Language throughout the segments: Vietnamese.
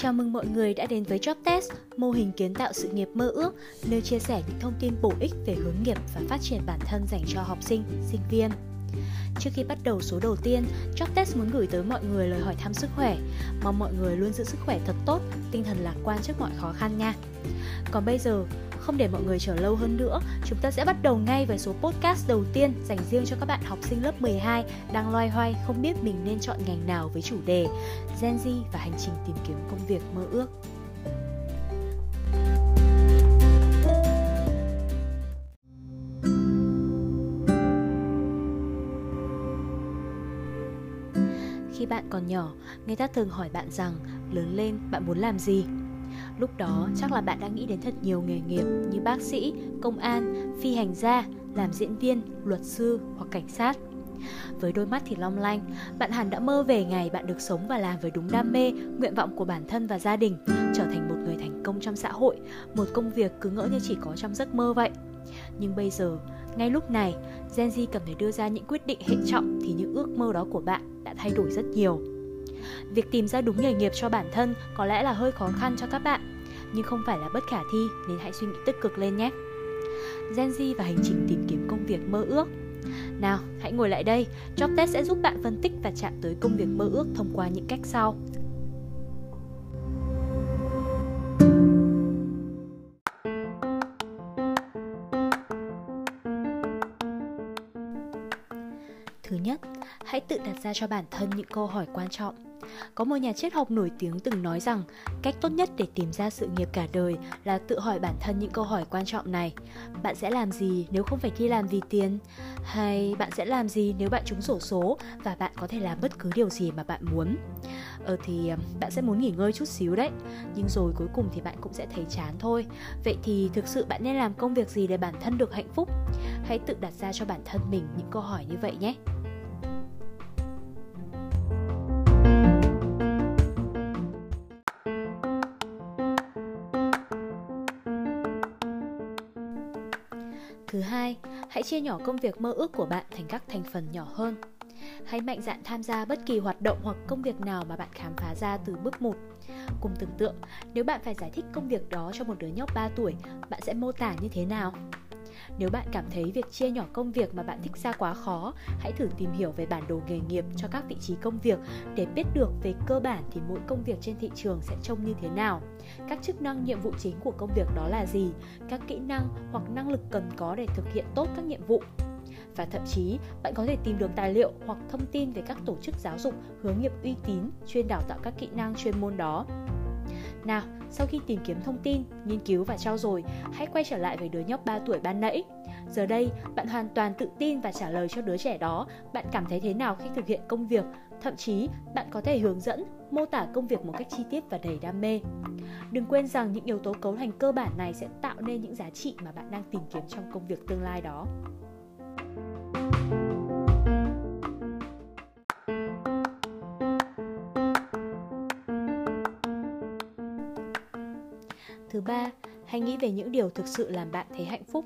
Chào mừng mọi người đã đến với Job Test, mô hình kiến tạo sự nghiệp mơ ước, nơi chia sẻ những thông tin bổ ích về hướng nghiệp và phát triển bản thân dành cho học sinh, sinh viên. Trước khi bắt đầu số đầu tiên, Job Test muốn gửi tới mọi người lời hỏi thăm sức khỏe. Mong mọi người luôn giữ sức khỏe thật tốt, tinh thần lạc quan trước mọi khó khăn nha. Còn bây giờ, không để mọi người chờ lâu hơn nữa, chúng ta sẽ bắt đầu ngay với số podcast đầu tiên dành riêng cho các bạn học sinh lớp 12 đang loay hoay không biết mình nên chọn ngành nào với chủ đề Gen Z và hành trình tìm kiếm công việc mơ ước. Khi bạn còn nhỏ, người ta thường hỏi bạn rằng lớn lên bạn muốn làm gì? Lúc đó chắc là bạn đã nghĩ đến thật nhiều nghề nghiệp như bác sĩ, công an, phi hành gia, làm diễn viên, luật sư hoặc cảnh sát. Với đôi mắt thì long lanh, bạn hẳn đã mơ về ngày bạn được sống và làm với đúng đam mê, nguyện vọng của bản thân và gia đình, trở thành một người thành công trong xã hội, một công việc cứ ngỡ như chỉ có trong giấc mơ vậy. Nhưng bây giờ, ngay lúc này, Gen Z cần phải đưa ra những quyết định hệ trọng thì những ước mơ đó của bạn đã thay đổi rất nhiều. Việc tìm ra đúng nghề nghiệp cho bản thân có lẽ là hơi khó khăn cho các bạn, nhưng không phải là bất khả thi nên hãy suy nghĩ tích cực lên nhé. Gen Z và hành trình tìm kiếm công việc mơ ước nào, hãy ngồi lại đây, Job Test sẽ giúp bạn phân tích và chạm tới công việc mơ ước thông qua những cách sau. Ra cho bản thân những câu hỏi quan trọng. Có một nhà triết học nổi tiếng từng nói rằng, cách tốt nhất để tìm ra sự nghiệp cả đời là tự hỏi bản thân những câu hỏi quan trọng này. Bạn sẽ làm gì nếu không phải đi làm vì tiền? Hay bạn sẽ làm gì nếu bạn trúng sổ số và bạn có thể làm bất cứ điều gì mà bạn muốn? Ờ thì ờ, bạn sẽ muốn nghỉ ngơi chút xíu đấy Nhưng rồi cuối cùng thì bạn cũng sẽ thấy chán thôi Vậy thì thực sự bạn nên làm công việc gì để bản thân được hạnh phúc? Hãy tự đặt ra cho bản thân mình những câu hỏi như vậy nhé 2. hãy chia nhỏ công việc mơ ước của bạn thành các thành phần nhỏ hơn. Hãy mạnh dạn tham gia bất kỳ hoạt động hoặc công việc nào mà bạn khám phá ra từ bước 1. Cùng tưởng tượng, nếu bạn phải giải thích công việc đó cho một đứa nhóc 3 tuổi, bạn sẽ mô tả như thế nào? Nếu bạn cảm thấy việc chia nhỏ công việc mà bạn thích ra quá khó, hãy thử tìm hiểu về bản đồ nghề nghiệp cho các vị trí công việc để biết được về cơ bản thì mỗi công việc trên thị trường sẽ trông như thế nào. Các chức năng nhiệm vụ chính của công việc đó là gì, các kỹ năng hoặc năng lực cần có để thực hiện tốt các nhiệm vụ và thậm chí bạn có thể tìm được tài liệu hoặc thông tin về các tổ chức giáo dục hướng nghiệp uy tín chuyên đào tạo các kỹ năng chuyên môn đó. Nào, sau khi tìm kiếm thông tin, nghiên cứu và trao dồi, hãy quay trở lại với đứa nhóc 3 tuổi ban nãy. Giờ đây, bạn hoàn toàn tự tin và trả lời cho đứa trẻ đó bạn cảm thấy thế nào khi thực hiện công việc. Thậm chí, bạn có thể hướng dẫn, mô tả công việc một cách chi tiết và đầy đam mê. Đừng quên rằng những yếu tố cấu thành cơ bản này sẽ tạo nên những giá trị mà bạn đang tìm kiếm trong công việc tương lai đó. Thứ ba, hãy nghĩ về những điều thực sự làm bạn thấy hạnh phúc.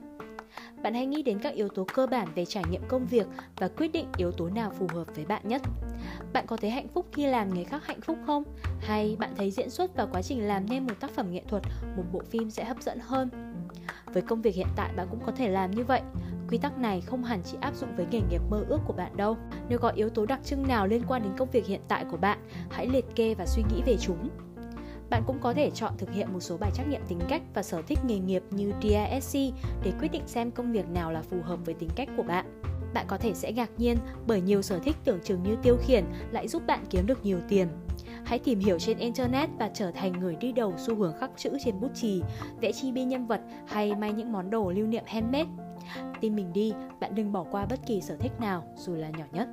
Bạn hãy nghĩ đến các yếu tố cơ bản về trải nghiệm công việc và quyết định yếu tố nào phù hợp với bạn nhất. Bạn có thấy hạnh phúc khi làm người khác hạnh phúc không? Hay bạn thấy diễn xuất và quá trình làm nên một tác phẩm nghệ thuật, một bộ phim sẽ hấp dẫn hơn? Với công việc hiện tại bạn cũng có thể làm như vậy. Quy tắc này không hẳn chỉ áp dụng với nghề nghiệp mơ ước của bạn đâu. Nếu có yếu tố đặc trưng nào liên quan đến công việc hiện tại của bạn, hãy liệt kê và suy nghĩ về chúng. Bạn cũng có thể chọn thực hiện một số bài trắc nghiệm tính cách và sở thích nghề nghiệp như DISC để quyết định xem công việc nào là phù hợp với tính cách của bạn. Bạn có thể sẽ ngạc nhiên bởi nhiều sở thích tưởng chừng như tiêu khiển lại giúp bạn kiếm được nhiều tiền. Hãy tìm hiểu trên Internet và trở thành người đi đầu xu hướng khắc chữ trên bút chì, vẽ chi bi nhân vật hay may những món đồ lưu niệm handmade. Tin mình đi, bạn đừng bỏ qua bất kỳ sở thích nào dù là nhỏ nhất.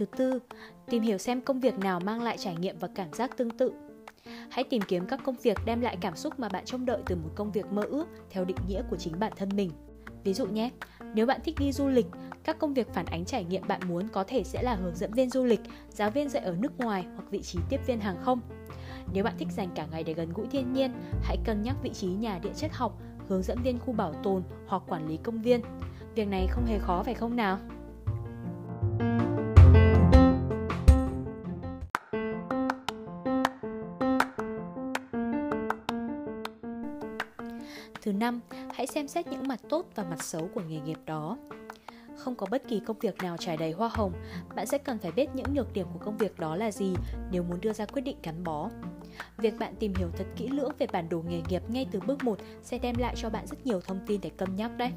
Thứ tư, tìm hiểu xem công việc nào mang lại trải nghiệm và cảm giác tương tự. Hãy tìm kiếm các công việc đem lại cảm xúc mà bạn trông đợi từ một công việc mơ ước theo định nghĩa của chính bản thân mình. Ví dụ nhé, nếu bạn thích đi du lịch, các công việc phản ánh trải nghiệm bạn muốn có thể sẽ là hướng dẫn viên du lịch, giáo viên dạy ở nước ngoài hoặc vị trí tiếp viên hàng không. Nếu bạn thích dành cả ngày để gần gũi thiên nhiên, hãy cân nhắc vị trí nhà địa chất học, hướng dẫn viên khu bảo tồn hoặc quản lý công viên. Việc này không hề khó phải không nào? Thứ năm, hãy xem xét những mặt tốt và mặt xấu của nghề nghiệp đó. Không có bất kỳ công việc nào trải đầy hoa hồng, bạn sẽ cần phải biết những nhược điểm của công việc đó là gì nếu muốn đưa ra quyết định gắn bó. Việc bạn tìm hiểu thật kỹ lưỡng về bản đồ nghề nghiệp ngay từ bước 1 sẽ đem lại cho bạn rất nhiều thông tin để cân nhắc đấy.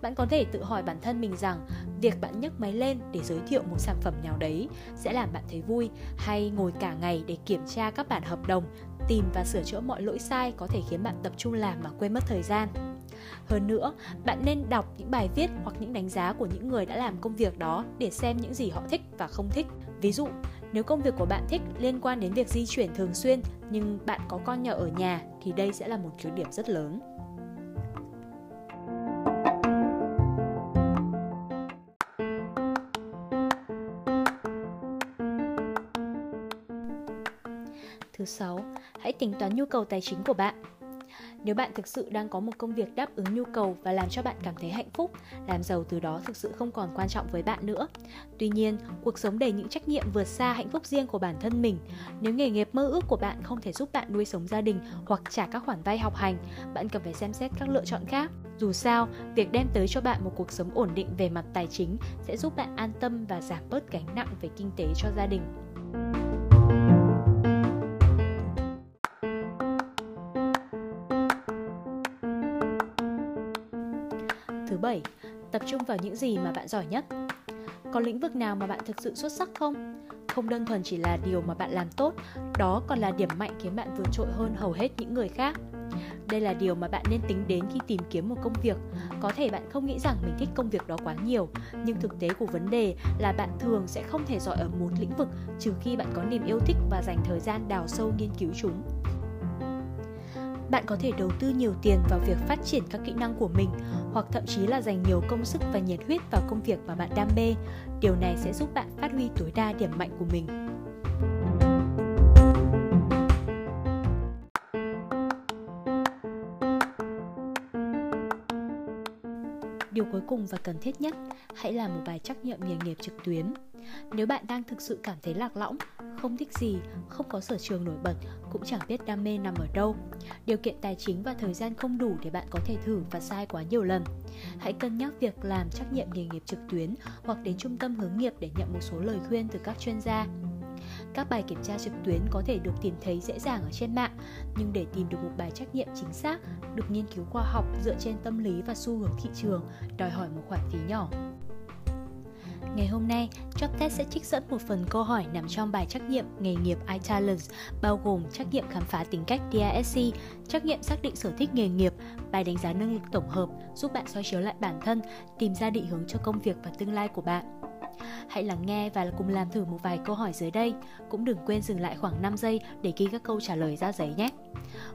Bạn có thể tự hỏi bản thân mình rằng việc bạn nhấc máy lên để giới thiệu một sản phẩm nào đấy sẽ làm bạn thấy vui hay ngồi cả ngày để kiểm tra các bản hợp đồng, tìm và sửa chữa mọi lỗi sai có thể khiến bạn tập trung làm mà quên mất thời gian. Hơn nữa, bạn nên đọc những bài viết hoặc những đánh giá của những người đã làm công việc đó để xem những gì họ thích và không thích. Ví dụ, nếu công việc của bạn thích liên quan đến việc di chuyển thường xuyên nhưng bạn có con nhỏ ở nhà thì đây sẽ là một khuyết điểm rất lớn. Thứ sáu, hãy tính toán nhu cầu tài chính của bạn. Nếu bạn thực sự đang có một công việc đáp ứng nhu cầu và làm cho bạn cảm thấy hạnh phúc, làm giàu từ đó thực sự không còn quan trọng với bạn nữa. Tuy nhiên, cuộc sống đầy những trách nhiệm vượt xa hạnh phúc riêng của bản thân mình. Nếu nghề nghiệp mơ ước của bạn không thể giúp bạn nuôi sống gia đình hoặc trả các khoản vay học hành, bạn cần phải xem xét các lựa chọn khác. Dù sao, việc đem tới cho bạn một cuộc sống ổn định về mặt tài chính sẽ giúp bạn an tâm và giảm bớt gánh nặng về kinh tế cho gia đình. Thứ bảy, tập trung vào những gì mà bạn giỏi nhất. Có lĩnh vực nào mà bạn thực sự xuất sắc không? Không đơn thuần chỉ là điều mà bạn làm tốt, đó còn là điểm mạnh khiến bạn vượt trội hơn hầu hết những người khác. Đây là điều mà bạn nên tính đến khi tìm kiếm một công việc. Có thể bạn không nghĩ rằng mình thích công việc đó quá nhiều, nhưng thực tế của vấn đề là bạn thường sẽ không thể giỏi ở một lĩnh vực trừ khi bạn có niềm yêu thích và dành thời gian đào sâu nghiên cứu chúng bạn có thể đầu tư nhiều tiền vào việc phát triển các kỹ năng của mình hoặc thậm chí là dành nhiều công sức và nhiệt huyết vào công việc mà bạn đam mê. Điều này sẽ giúp bạn phát huy tối đa điểm mạnh của mình. Điều cuối cùng và cần thiết nhất, hãy làm một bài trắc nghiệm nghề nghiệp trực tuyến. Nếu bạn đang thực sự cảm thấy lạc lõng, không thích gì, không có sở trường nổi bật, cũng chẳng biết đam mê nằm ở đâu. Điều kiện tài chính và thời gian không đủ để bạn có thể thử và sai quá nhiều lần. Hãy cân nhắc việc làm trắc nghiệm nghề nghiệp trực tuyến hoặc đến trung tâm hướng nghiệp để nhận một số lời khuyên từ các chuyên gia. Các bài kiểm tra trực tuyến có thể được tìm thấy dễ dàng ở trên mạng, nhưng để tìm được một bài trắc nghiệm chính xác, được nghiên cứu khoa học dựa trên tâm lý và xu hướng thị trường, đòi hỏi một khoản phí nhỏ. Ngày hôm nay, JobTest sẽ trích dẫn một phần câu hỏi nằm trong bài trắc nghiệm nghề nghiệp iTalents, bao gồm trắc nghiệm khám phá tính cách DISC, trắc nghiệm xác định sở thích nghề nghiệp, bài đánh giá năng lực tổng hợp giúp bạn soi chiếu lại bản thân, tìm ra định hướng cho công việc và tương lai của bạn. Hãy lắng nghe và cùng làm thử một vài câu hỏi dưới đây. Cũng đừng quên dừng lại khoảng 5 giây để ghi các câu trả lời ra giấy nhé.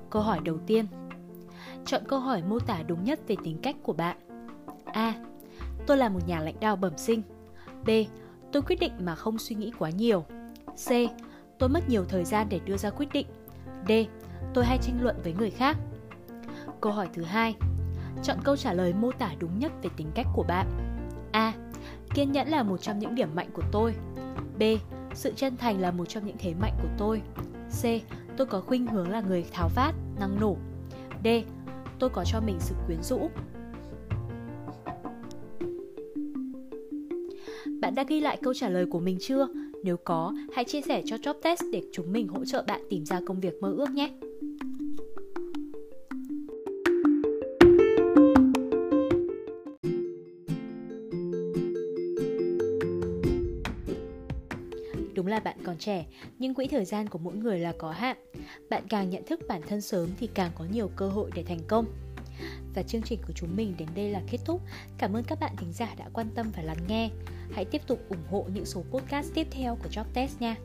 Câu hỏi đầu tiên. Chọn câu hỏi mô tả đúng nhất về tính cách của bạn. A. Tôi là một nhà lãnh đạo bẩm sinh. B. Tôi quyết định mà không suy nghĩ quá nhiều. C. Tôi mất nhiều thời gian để đưa ra quyết định. D. Tôi hay tranh luận với người khác. Câu hỏi thứ hai. Chọn câu trả lời mô tả đúng nhất về tính cách của bạn. A. Kiên nhẫn là một trong những điểm mạnh của tôi. B. Sự chân thành là một trong những thế mạnh của tôi. C. Tôi có khuynh hướng là người tháo vát, năng nổ. D. Tôi có cho mình sự quyến rũ. Bạn đã ghi lại câu trả lời của mình chưa? Nếu có, hãy chia sẻ cho Job Test để chúng mình hỗ trợ bạn tìm ra công việc mơ ước nhé. Đúng là bạn còn trẻ, nhưng quỹ thời gian của mỗi người là có hạn. Bạn càng nhận thức bản thân sớm thì càng có nhiều cơ hội để thành công. Và chương trình của chúng mình đến đây là kết thúc. Cảm ơn các bạn thính giả đã quan tâm và lắng nghe. Hãy tiếp tục ủng hộ những số podcast tiếp theo của Job Test nha.